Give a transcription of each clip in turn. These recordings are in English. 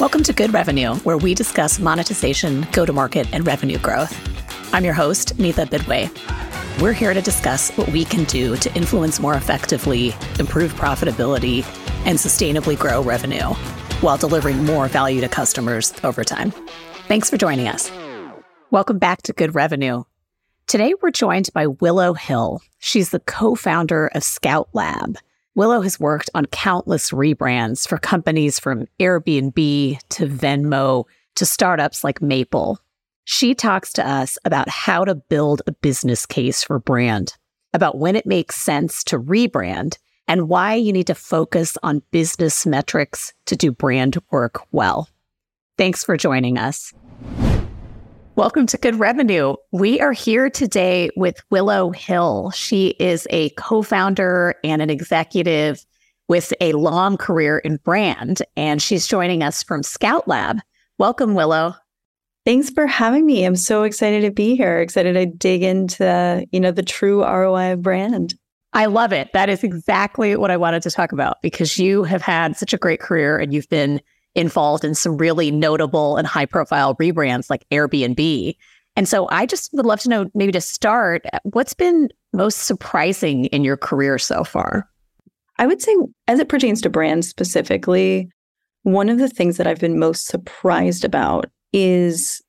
Welcome to Good Revenue, where we discuss monetization, go to market, and revenue growth. I'm your host, Neetha Bidway. We're here to discuss what we can do to influence more effectively, improve profitability, and sustainably grow revenue while delivering more value to customers over time. Thanks for joining us. Welcome back to Good Revenue. Today, we're joined by Willow Hill. She's the co founder of ScoutLab Willow has worked on countless rebrands for companies from Airbnb to Venmo to startups like Maple. She talks to us about how to build a business case for brand, about when it makes sense to rebrand, and why you need to focus on business metrics to do brand work well. Thanks for joining us. Welcome to Good Revenue. We are here today with Willow Hill. She is a co founder and an executive with a long career in brand, and she's joining us from ScoutLab. Welcome, Willow. Thanks for having me. I'm so excited to be here. Excited to dig into, you know, the true ROI of brand. I love it. That is exactly what I wanted to talk about because you have had such a great career and you've been involved in some really notable and high profile rebrands like Airbnb. And so I just would love to know, maybe to start, what's been most surprising in your career so far? I would say, as it pertains to brands specifically, one of the things that I've been most surprised about is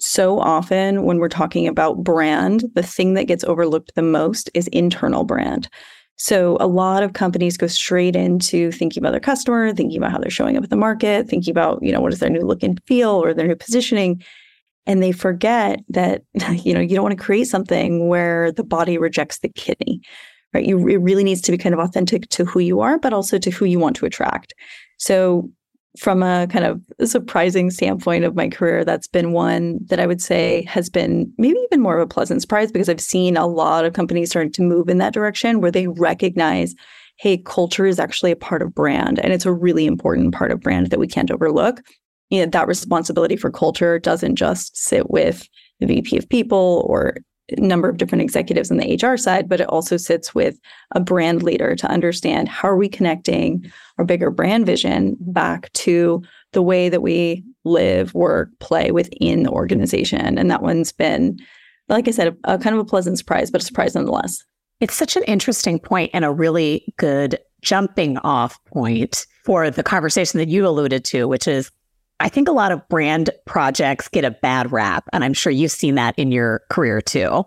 so often when we're talking about brand, the thing that gets overlooked the most is internal brand. So a lot of companies go straight into thinking about their customer, thinking about how they're showing up at the market, thinking about, you know, what is their new look and feel or their new positioning. And they forget that, you know, you don't want to create something where the body rejects the kidney, right? You, it really needs to be kind of authentic to who you are, but also to who you want to attract. So from a kind of surprising standpoint of my career, that's been one that I would say has been maybe even more of a pleasant surprise because I've seen a lot of companies starting to move in that direction where they recognize, hey, culture is actually a part of brand and it's a really important part of brand that we can't overlook. You know, that responsibility for culture doesn't just sit with the VP of people or number of different executives on the HR side, but it also sits with a brand leader to understand how are we connecting our bigger brand vision back to the way that we live, work, play within the organization. And that one's been, like I said, a, a kind of a pleasant surprise, but a surprise nonetheless. It's such an interesting point and a really good jumping off point for the conversation that you alluded to, which is I think a lot of brand projects get a bad rap. And I'm sure you've seen that in your career too.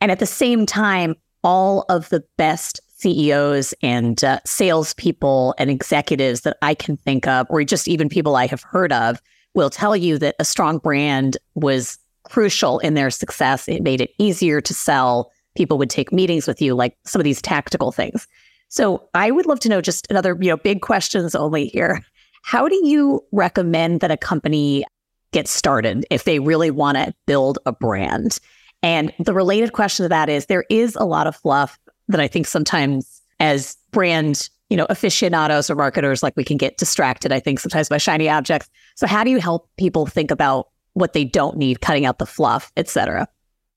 And at the same time, all of the best CEOs and uh, salespeople and executives that I can think of, or just even people I have heard of, will tell you that a strong brand was crucial in their success. It made it easier to sell. People would take meetings with you, like some of these tactical things. So I would love to know just another, you know, big questions only here. How do you recommend that a company get started if they really want to build a brand? And the related question to that is there is a lot of fluff that I think sometimes as brand, you know, aficionados or marketers, like we can get distracted, I think sometimes by shiny objects. So how do you help people think about what they don't need, cutting out the fluff, et cetera?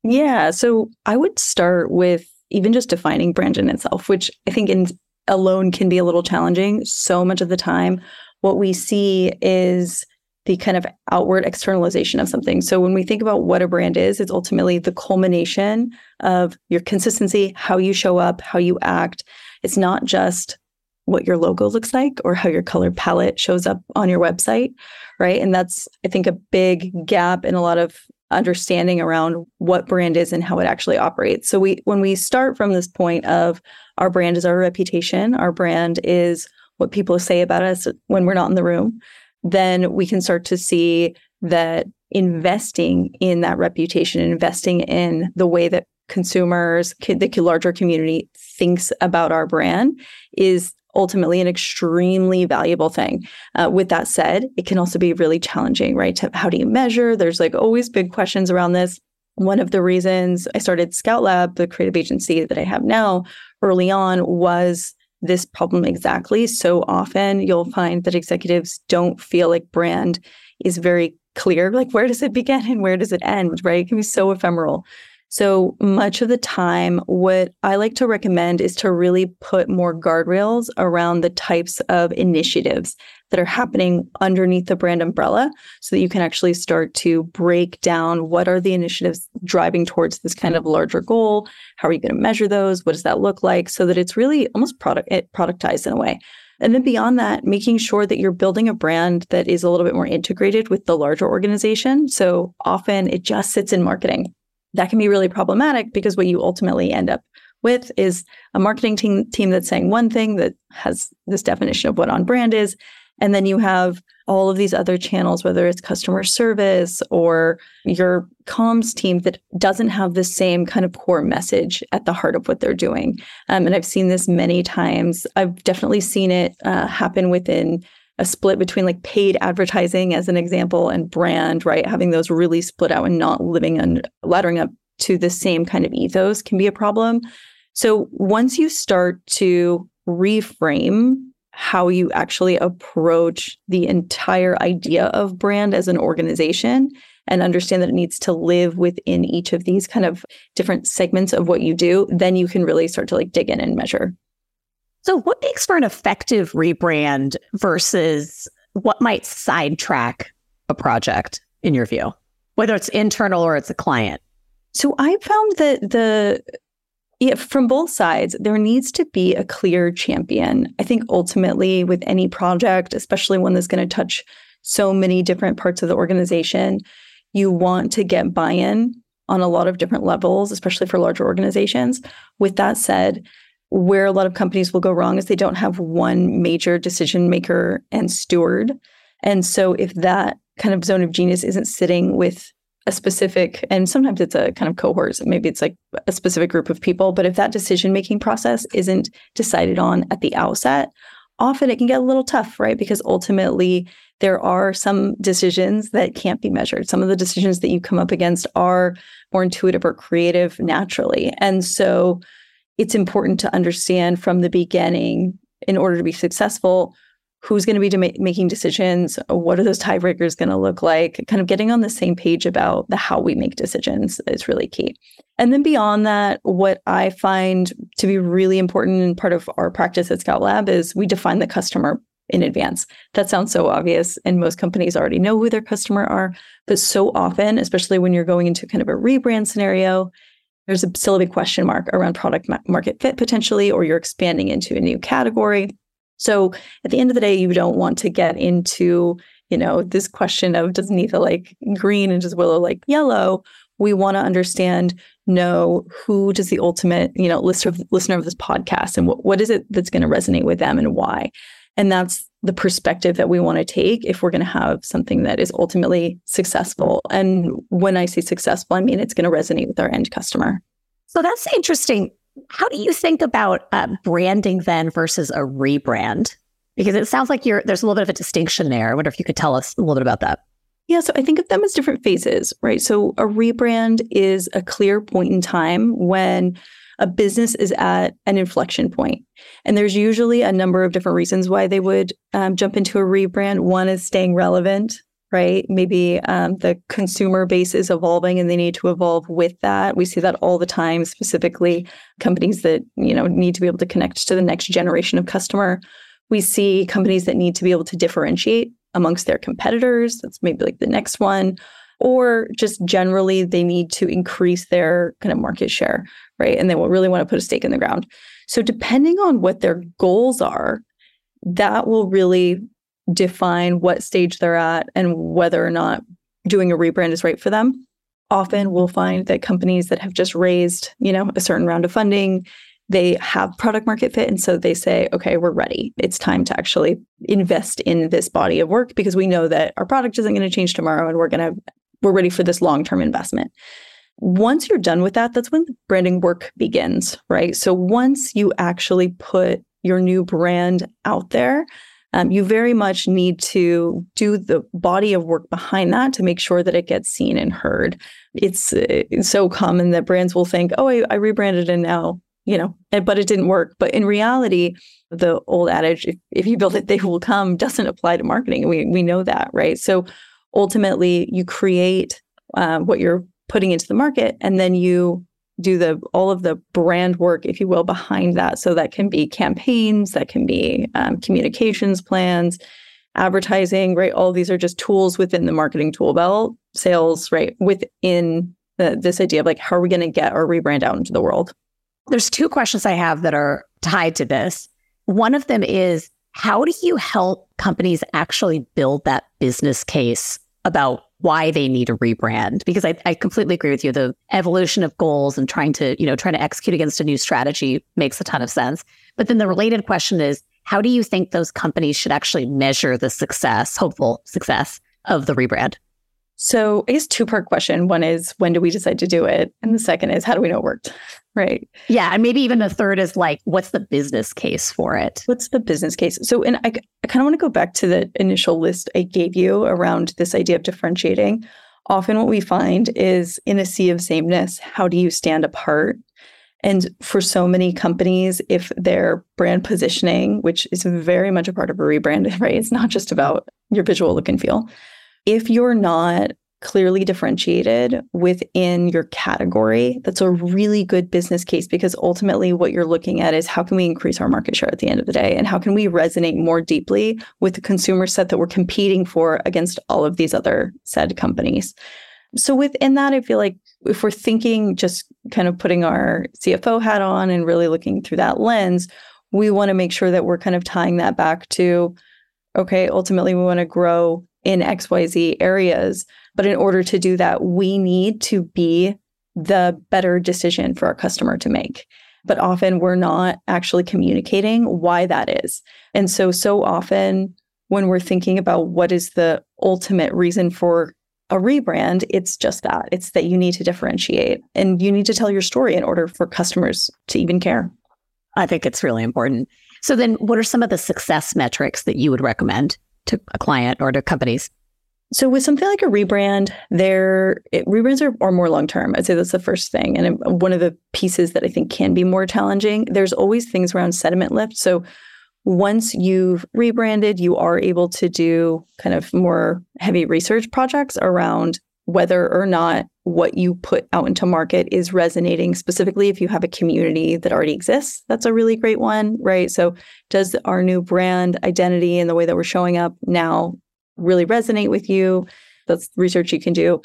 Yeah. So I would start with even just defining brand in itself, which I think in alone can be a little challenging. So much of the time, what we see is the kind of outward externalization of something. So when we think about what a brand is, it's ultimately the culmination of your consistency, how you show up, how you act. It's not just what your logo looks like or how your color palette shows up on your website, right? And that's I think a big gap in a lot of understanding around what brand is and how it actually operates. So we when we start from this point of our brand is our reputation, our brand is what people say about us when we're not in the room, then we can start to see that investing in that reputation, investing in the way that consumers, the larger community thinks about our brand is ultimately an extremely valuable thing. Uh, with that said, it can also be really challenging, right? To, how do you measure? There's like always big questions around this. One of the reasons I started ScoutLab, the creative agency that I have now, early on was this problem exactly. So often you'll find that executives don't feel like brand is very clear. Like, where does it begin and where does it end? Right? It can be so ephemeral. So much of the time, what I like to recommend is to really put more guardrails around the types of initiatives that are happening underneath the brand umbrella so that you can actually start to break down what are the initiatives driving towards this kind of larger goal how are you going to measure those what does that look like so that it's really almost product productized in a way and then beyond that, making sure that you're building a brand that is a little bit more integrated with the larger organization. So often it just sits in marketing that can be really problematic because what you ultimately end up with is a marketing team, team that's saying one thing that has this definition of what on brand is. And then you have all of these other channels, whether it's customer service or your comms team that doesn't have the same kind of core message at the heart of what they're doing. Um, and I've seen this many times. I've definitely seen it uh, happen within a split between like paid advertising as an example and brand, right? Having those really split out and not living and laddering up to the same kind of ethos can be a problem. So once you start to reframe how you actually approach the entire idea of brand as an organization and understand that it needs to live within each of these kind of different segments of what you do, then you can really start to like dig in and measure. So, what makes for an effective rebrand versus what might sidetrack a project in your view, whether it's internal or it's a client? So, I found that the yeah, from both sides, there needs to be a clear champion. I think ultimately, with any project, especially one that's going to touch so many different parts of the organization, you want to get buy in on a lot of different levels, especially for larger organizations. With that said, where a lot of companies will go wrong is they don't have one major decision maker and steward. And so if that kind of zone of genius isn't sitting with a specific and sometimes it's a kind of cohort maybe it's like a specific group of people but if that decision making process isn't decided on at the outset often it can get a little tough right? Because ultimately there are some decisions that can't be measured. Some of the decisions that you come up against are more intuitive or creative naturally. And so it's important to understand from the beginning in order to be successful who's going to be de- making decisions what are those tiebreakers going to look like kind of getting on the same page about the how we make decisions is really key. And then beyond that what i find to be really important and part of our practice at ScoutLab is we define the customer in advance. That sounds so obvious and most companies already know who their customer are but so often especially when you're going into kind of a rebrand scenario there's a, still a big question mark around product market fit potentially, or you're expanding into a new category. So at the end of the day, you don't want to get into, you know, this question of does Neetha like green and does Willow like yellow? We want to understand, know who does the ultimate, you know, listener of, listener of this podcast and what, what is it that's going to resonate with them and why? And that's the perspective that we want to take if we're going to have something that is ultimately successful. And when I say successful, I mean it's going to resonate with our end customer. So that's interesting. How do you think about uh, branding then versus a rebrand? Because it sounds like you're there's a little bit of a distinction there. I wonder if you could tell us a little bit about that. Yeah, so I think of them as different phases, right? So a rebrand is a clear point in time when a business is at an inflection point. And there's usually a number of different reasons why they would um, jump into a rebrand. One is staying relevant, right? Maybe um, the consumer base is evolving and they need to evolve with that. We see that all the time, specifically companies that, you know, need to be able to connect to the next generation of customer. We see companies that need to be able to differentiate amongst their competitors. That's maybe like the next one or just generally they need to increase their kind of market share, right? And they will really want to put a stake in the ground. So, depending on what their goals are, that will really define what stage they're at and whether or not doing a rebrand is right for them. Often we'll find that companies that have just raised, you know, a certain round of funding, they have product market fit and so they say, okay, we're ready. It's time to actually invest in this body of work because we know that our product isn't going to change tomorrow and we're going to we're ready for this long term investment. Once you're done with that, that's when the branding work begins, right? So once you actually put your new brand out there, um, you very much need to do the body of work behind that to make sure that it gets seen and heard. It's, it's so common that brands will think, oh, I, I rebranded and now, you know, but it didn't work. But in reality, the old adage, if, if you build it, they will come, doesn't apply to marketing. We, we know that, right? So ultimately you create uh, what you're putting into the market and then you do the all of the brand work if you will behind that. So that can be campaigns that can be um, communications plans advertising right? All these are just tools within the marketing tool belt sales right within the, this idea of like how are we going to get our rebrand out into the world? There's two questions i have that are tied to this. One of them is how do you help companies actually build that business case about why they need a rebrand because I, I completely agree with you. The evolution of goals and trying to you know trying to execute against a new strategy makes a ton of sense. But then the related question is how do you think those companies should actually measure the success hopeful success of the rebrand so I guess two part question. One is when do we decide to do it? And the second is how do we know it worked? Right. Yeah. And maybe even the third is like, what's the business case for it? What's the business case? So, and I, I kind of want to go back to the initial list I gave you around this idea of differentiating. Often what we find is in a sea of sameness, how do you stand apart? And for so many companies, if their brand positioning, which is very much a part of a rebrand, right? It's not just about your visual look and feel if you're not clearly differentiated within your category, that's a really good business case because ultimately what you're looking at is how can we increase our market share at the end of the day and how can we resonate more deeply with the consumer set that we're competing for against all of these other said companies. So within that, I feel like if we're thinking just kind of putting our CFO hat on and really looking through that lens, we want to make sure that we're kind of tying that back to okay, ultimately we want to grow in XYZ areas. But in order to do that, we need to be the better decision for our customer to make. But often we're not actually communicating why that is. And so, so often when we're thinking about what is the ultimate reason for a rebrand, it's just that it's that you need to differentiate and you need to tell your story in order for customers to even care. I think it's really important. So, then what are some of the success metrics that you would recommend to a client or to companies? So with something like a rebrand, there rebrands are, are more long term. I'd say that's the first thing, and one of the pieces that I think can be more challenging. There's always things around sentiment lift. So once you've rebranded, you are able to do kind of more heavy research projects around whether or not what you put out into market is resonating specifically if you have a community that already exists. That's a really great one right? So does our new brand identity and the way that we're showing up now really resonate with you? That's research you can do.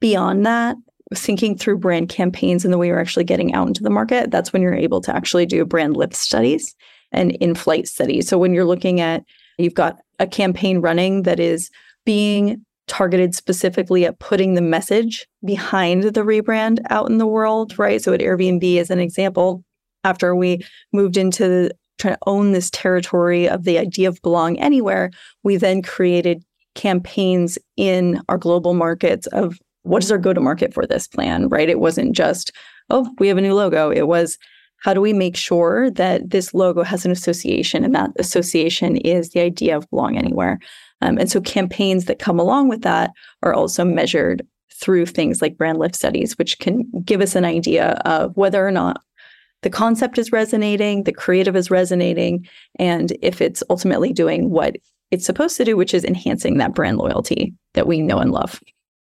Beyond that thinking through brand campaigns and the way you're actually getting out into the market that's when you're able to actually do brand lift studies and in-flight studies. So when you're looking at you've got a campaign running that is being targeted specifically at putting the message behind the rebrand out in the world, right? So at Airbnb, as an example, after we moved into trying to own this territory of the idea of belong anywhere, we then created campaigns in our global markets of what is our go to market for this plan, right? It wasn't just, oh, we have a new logo. It was, how do we make sure that this logo has an association and that association is the idea of belong anywhere? Um, and so campaigns that come along with that are also measured through things like brand lift studies, which can give us an idea of whether or not the concept is resonating, the creative is resonating, and if it's ultimately doing what it's supposed to do, which is enhancing that brand loyalty that we know and love.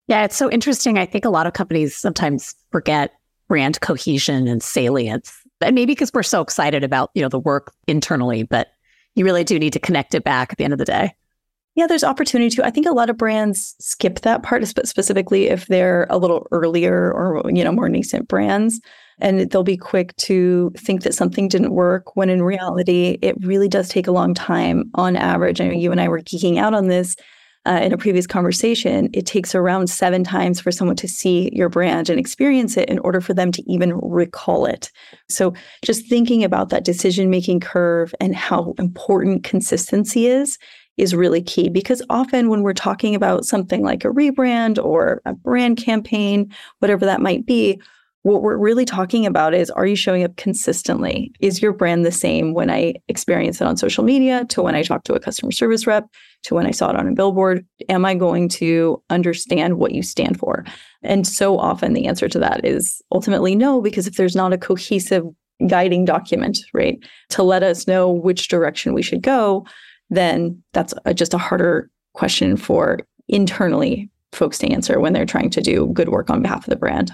Yeah, it's so interesting. I think a lot of companies sometimes forget brand cohesion and salience. And maybe because we're so excited about, you know, the work internally, but you really do need to connect it back at the end of the day. Yeah, there's opportunity to. I think a lot of brands skip that part, specifically if they're a little earlier or you know more nascent brands, and they'll be quick to think that something didn't work when in reality it really does take a long time. On average, I know you and I were geeking out on this uh, in a previous conversation. It takes around seven times for someone to see your brand and experience it in order for them to even recall it. So, just thinking about that decision making curve and how important consistency is is really key because often when we're talking about something like a rebrand or a brand campaign, whatever that might be, what we're really talking about is are you showing up consistently? Is your brand the same when I experience it on social media to when I talk to a customer service rep to when I saw it on a billboard? Am I going to understand what you stand for? And so often the answer to that is ultimately no, because if there's not a cohesive guiding document, right, to let us know which direction we should go, then that's a, just a harder question for internally folks to answer when they're trying to do good work on behalf of the brand.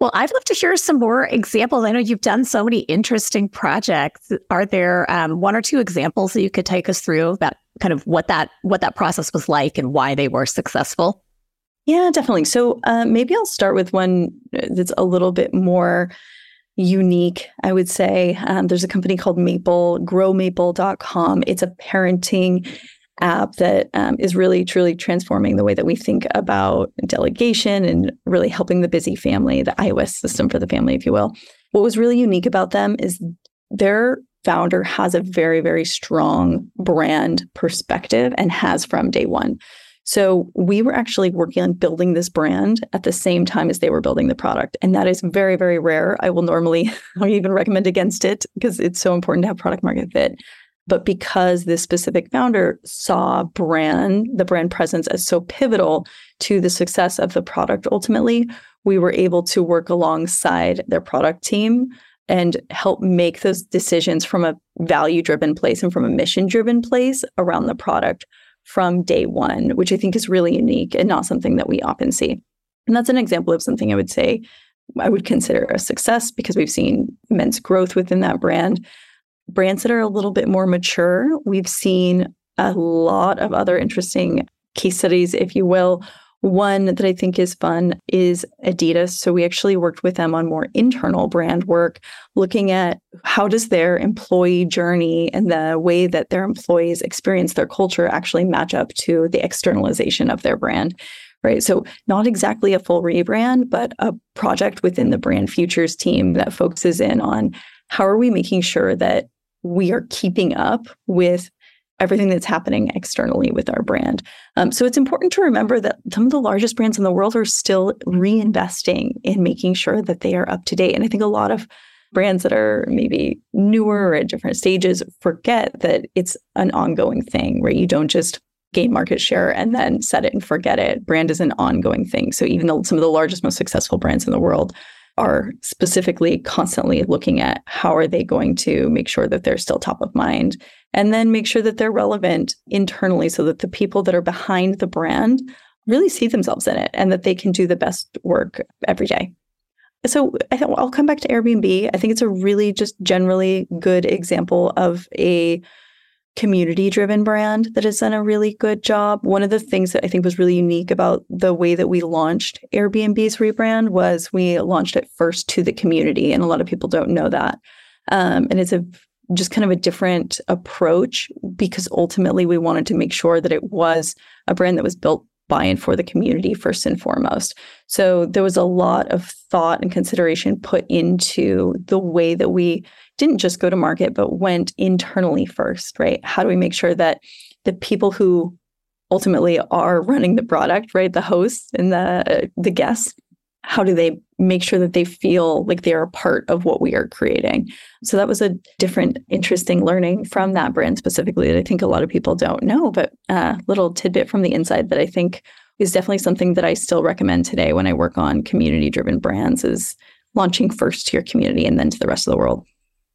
Well, I'd love to hear some more examples. I know you've done so many interesting projects. Are there um, one or two examples that you could take us through about kind of what that what that process was like and why they were successful? Yeah, definitely. So uh, maybe I'll start with one that's a little bit more unique, I would say. Um, there's a company called Maple, growmaple.com. It's a parenting app that um, is really truly transforming the way that we think about delegation and really helping the busy family, the iOS system for the family, if you will. What was really unique about them is their founder has a very, very strong brand perspective and has from day one. So we were actually working on building this brand at the same time as they were building the product. And that is very, very rare. I will normally I even recommend against it because it's so important to have product market fit. But because this specific founder saw brand, the brand presence as so pivotal to the success of the product ultimately, we were able to work alongside their product team and help make those decisions from a value driven place and from a mission driven place around the product from day one, which I think is really unique and not something that we often see. And that's an example of something I would say I would consider a success because we've seen immense growth within that brand brands that are a little bit more mature, we've seen a lot of other interesting case studies, if you will. One that I think is fun is Adidas. So we actually worked with them on more internal brand work, looking at how does their employee journey and the way that their employees experience their culture actually match up to the externalization of their brand. Right. So not exactly a full rebrand, but a project within the brand futures team that focuses in on how are we making sure that we are keeping up with everything that's happening externally with our brand. Um, so it's important to remember that some of the largest brands in the world are still reinvesting in making sure that they are up to date. And I think a lot of brands that are maybe newer or at different stages forget that it's an ongoing thing, right? You don't just gain market share and then set it and forget it. Brand is an ongoing thing. So even though some of the largest, most successful brands in the world are specifically constantly looking at how are they going to make sure that they're still top of mind and then make sure that they're relevant internally so that the people that are behind the brand really see themselves in it and that they can do the best work every day. So I will come back to Airbnb. I think it's a really just generally good example of a community driven brand that has done a really good job. One of the things that I think was really unique about the way that we launched Airbnb's rebrand was we launched it first to the community. And a lot of people don't know that. Um, and it's a just kind of a different approach because ultimately we wanted to make sure that it was a brand that was built by and for the community first and foremost. So there was a lot of thought and consideration put into the way that we didn't just go to market, but went internally first, right? How do we make sure that the people who ultimately are running the product, right, the hosts and the uh, the guests, how do they make sure that they feel like they're a part of what we are creating? So that was a different, interesting learning from that brand specifically that I think a lot of people don't know, but a little tidbit from the inside that I think is definitely something that I still recommend today when I work on community driven brands is launching first to your community and then to the rest of the world.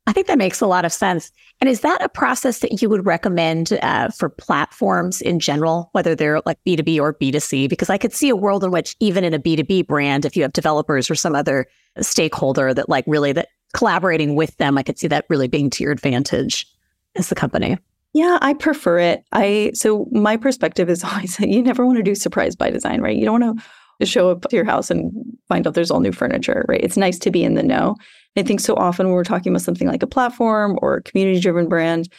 I think that makes a lot of sense. And is that a process that you would recommend uh, for platforms in general, whether they're like B2B or B2C? Because I could see a world in which even in a B2B brand, if you have developers or some other stakeholder that like really that collaborating with them, I could see that really being to your advantage as the company. Yeah, I prefer it. I so my perspective is always that you never want to do surprise by design, right? You don't want to show up to your house and find out there's all new furniture, right? It's nice to be in the know. I think so often when we're talking about something like a platform or a community driven brand,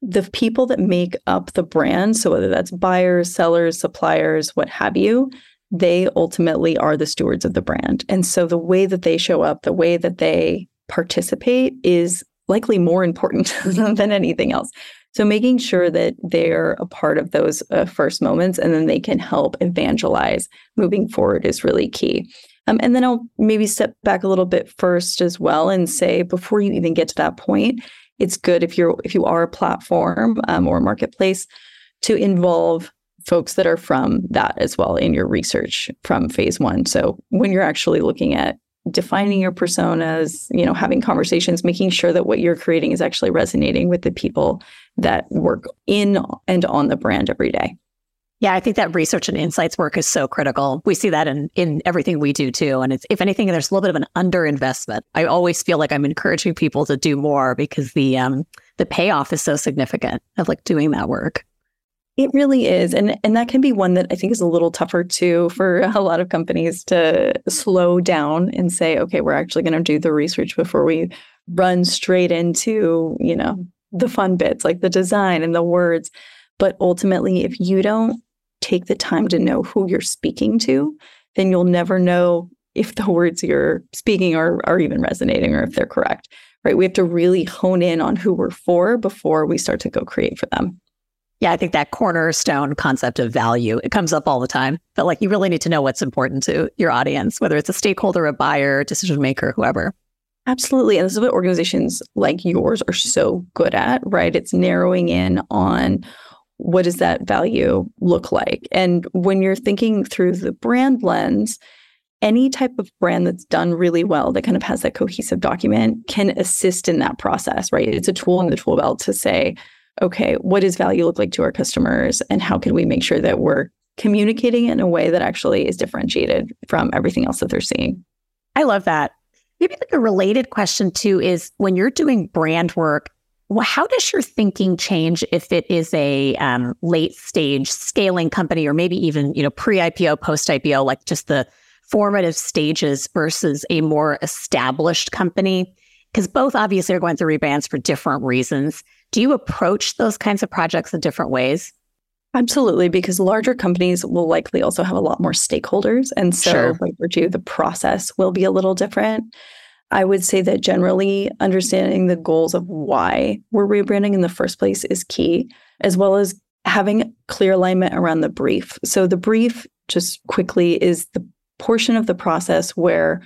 the people that make up the brand, so whether that's buyers, sellers, suppliers, what have you, they ultimately are the stewards of the brand. And so the way that they show up, the way that they participate is likely more important than anything else. So making sure that they're a part of those uh, first moments and then they can help evangelize moving forward is really key. Um, and then I'll maybe step back a little bit first as well and say before you even get to that point, it's good if you're if you are a platform um, or a marketplace to involve folks that are from that as well in your research from phase one. So when you're actually looking at defining your personas, you know, having conversations, making sure that what you're creating is actually resonating with the people that work in and on the brand every day. Yeah, I think that research and insights work is so critical. We see that in in everything we do too. And it's if anything, there's a little bit of an underinvestment. I always feel like I'm encouraging people to do more because the um the payoff is so significant of like doing that work. It really is. And and that can be one that I think is a little tougher too for a lot of companies to slow down and say, okay, we're actually going to do the research before we run straight into, you know, the fun bits like the design and the words. But ultimately, if you don't take the time to know who you're speaking to, then you'll never know if the words you're speaking are, are even resonating or if they're correct, right? We have to really hone in on who we're for before we start to go create for them. Yeah, I think that cornerstone concept of value, it comes up all the time. But like you really need to know what's important to your audience, whether it's a stakeholder, a buyer, decision maker, whoever. Absolutely. And this is what organizations like yours are so good at, right? It's narrowing in on what does that value look like? And when you're thinking through the brand lens, any type of brand that's done really well that kind of has that cohesive document can assist in that process, right? It's a tool in the tool belt to say, okay, what does value look like to our customers? And how can we make sure that we're communicating in a way that actually is differentiated from everything else that they're seeing? I love that. Maybe like a related question too is when you're doing brand work, well, how does your thinking change if it is a um, late stage scaling company or maybe even you know pre IPO, post IPO, like just the formative stages versus a more established company? Because both obviously are going through rebrands for different reasons. Do you approach those kinds of projects in different ways? Absolutely, because larger companies will likely also have a lot more stakeholders. And so, sure. by virtue, the process will be a little different. I would say that generally understanding the goals of why we're rebranding in the first place is key, as well as having clear alignment around the brief. So, the brief, just quickly, is the portion of the process where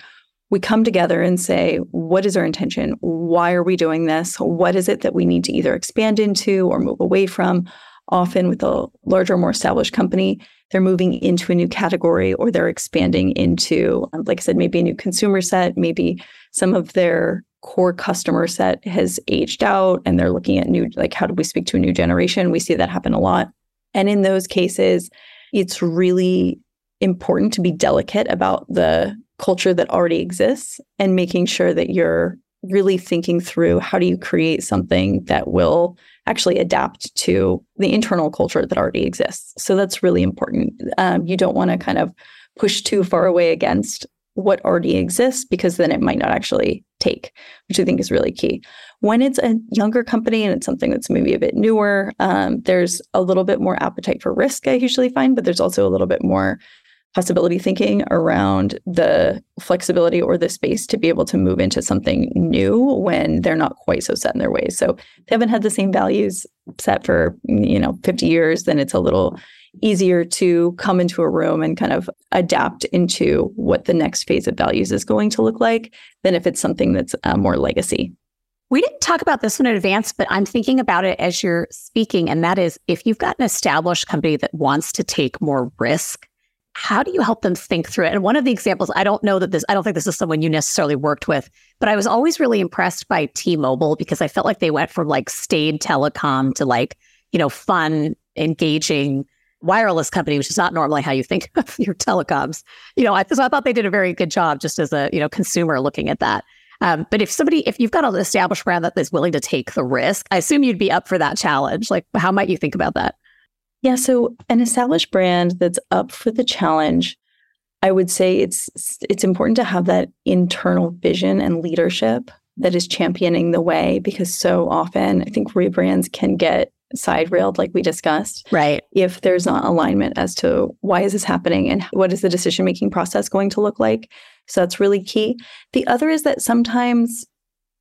we come together and say, what is our intention? Why are we doing this? What is it that we need to either expand into or move away from? Often, with a larger, more established company, they're moving into a new category or they're expanding into, um, like I said, maybe a new consumer set, maybe some of their core customer set has aged out and they're looking at new, like, how do we speak to a new generation? We see that happen a lot. And in those cases, it's really important to be delicate about the culture that already exists and making sure that you're really thinking through how do you create something that will actually adapt to the internal culture that already exists. So that's really important. Um, you don't want to kind of push too far away against what already exists because then it might not actually take, which I think is really key. When it's a younger company and it's something that's maybe a bit newer, um, there's a little bit more appetite for risk, I usually find, but there's also a little bit more possibility thinking around the flexibility or the space to be able to move into something new when they're not quite so set in their ways. So they haven't had the same values set for, you know, 50 years, then it's a little easier to come into a room and kind of adapt into what the next phase of values is going to look like than if it's something that's uh, more legacy. We didn't talk about this one in advance, but I'm thinking about it as you're speaking. And that is if you've got an established company that wants to take more risk, how do you help them think through it? And one of the examples, I don't know that this, I don't think this is someone you necessarily worked with, but I was always really impressed by T Mobile because I felt like they went from like staid telecom to like, you know, fun, engaging wireless company, which is not normally how you think of your telecoms. You know, I, so I thought they did a very good job just as a, you know, consumer looking at that. Um, but if somebody, if you've got an established brand that is willing to take the risk, I assume you'd be up for that challenge. Like, how might you think about that? Yeah, so an established brand that's up for the challenge, I would say it's it's important to have that internal vision and leadership that is championing the way because so often I think rebrands can get side railed like we discussed. Right. If there's not alignment as to why is this happening and what is the decision making process going to look like. So that's really key. The other is that sometimes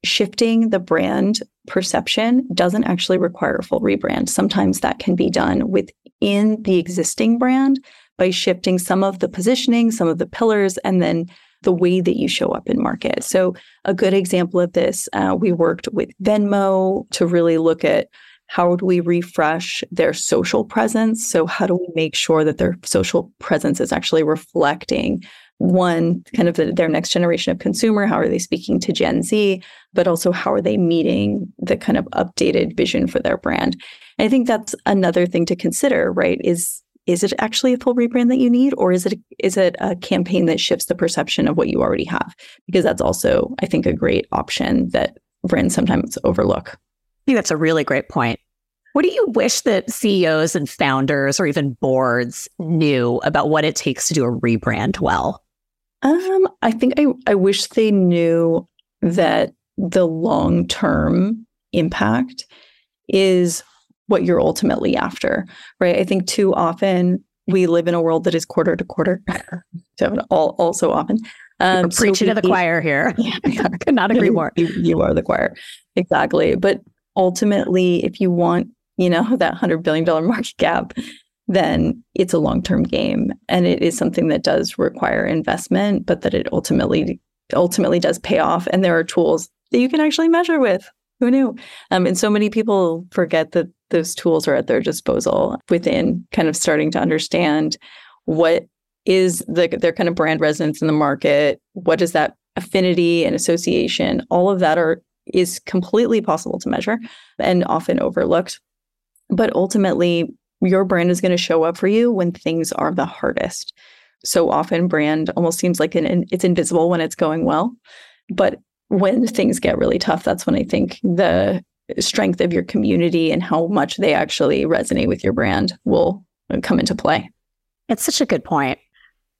shifting the brand perception doesn't actually require a full rebrand. Sometimes that can be done within the existing brand by shifting some of the positioning, some of the pillars, and then the way that you show up in market. So, a good example of this, uh, we worked with Venmo to really look at how do we refresh their social presence? So, how do we make sure that their social presence is actually reflecting one kind of the, their next generation of consumer how are they speaking to gen z but also how are they meeting the kind of updated vision for their brand. And i think that's another thing to consider right? Is is it actually a full rebrand that you need or is it is it a campaign that shifts the perception of what you already have? Because that's also i think a great option that brands sometimes overlook. I think that's a really great point. What do you wish that ceos and founders or even boards knew about what it takes to do a rebrand well um, i think I, I wish they knew that the long term impact is what you're ultimately after, right? I think too often we live in a world that is quarter to quarter, all, all so often. Um, preaching so we, to the choir here. Yeah, I could not agree more. You, you are the choir. Exactly. But ultimately, if you want, you know, that $100 billion market cap, then it's a long-term game and it is something that does require investment, but that it ultimately ultimately does pay off. And there are tools that you can actually measure with. Who knew? Um, and so many people forget that those tools are at their disposal within kind of starting to understand what is the, their kind of brand resonance in the market. What is that affinity and association? All of that are is completely possible to measure and often overlooked. But ultimately, your brand is going to show up for you when things are the hardest. So often, brand almost seems like an, it's invisible when it's going well, but when things get really tough, that's when I think the strength of your community and how much they actually resonate with your brand will come into play. It's such a good point.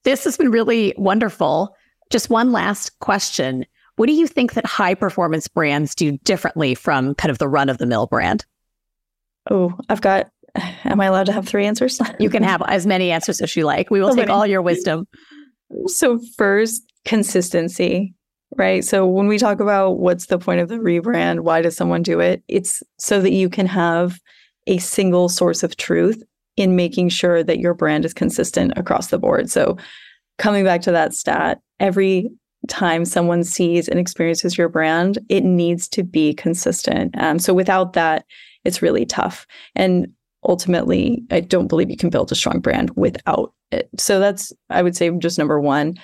This has been really wonderful. Just one last question. What do you think that high performance brands do differently from kind of the run of the mill brand? Oh, I've got, am I allowed to have three answers? you can have as many answers as you like. We will take all your wisdom. So, first, consistency right? So when we talk about what's the point of the rebrand, why does someone do it? It's so that you can have a single source of truth in making sure that your brand is consistent across the board. So coming back to that stat, every time someone sees and experiences your brand, it needs to be consistent. Um, so without that, it's really tough. And ultimately, I don't believe you can build a strong brand without it. So that's, I would say, just number one.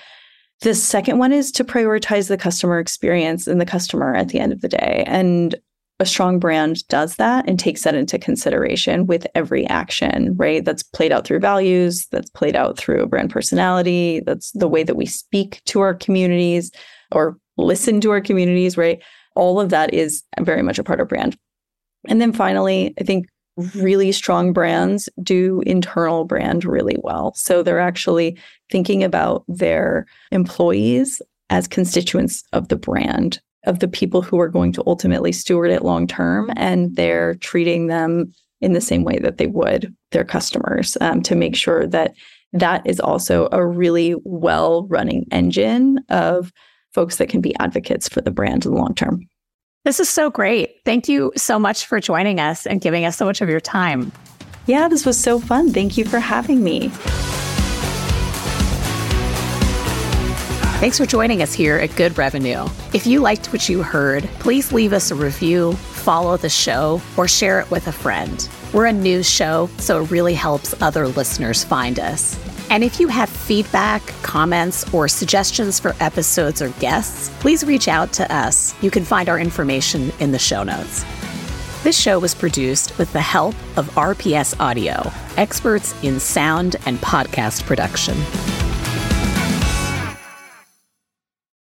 The second one is to prioritize the customer experience and the customer at the end of the day. And a strong brand does that and takes that into consideration with every action, right? That's played out through values, that's played out through brand personality, that's the way that we speak to our communities or listen to our communities, right? All of that is very much a part of brand. And then finally, I think really strong brands do internal brand really well. So they're actually thinking about their employees as constituents of the brand, of the people who are going to ultimately steward it long term. And they're treating them in the same way that they would their customers um, to make sure that that is also a really well running engine of folks that can be advocates for the brand in the long term. This is so great. Thank you so much for joining us and giving us so much of your time. Yeah, this was so fun. Thank you for having me. Thanks for joining us here at Good Revenue. If you liked what you heard, please leave us a review, follow the show, or share it with a friend. We're a news show, so it really helps other listeners find us. And if you have feedback, comments, or suggestions for episodes or guests, please reach out to us. You can find our information in the show notes. This show was produced with the help of RPS Audio, experts in sound and podcast production.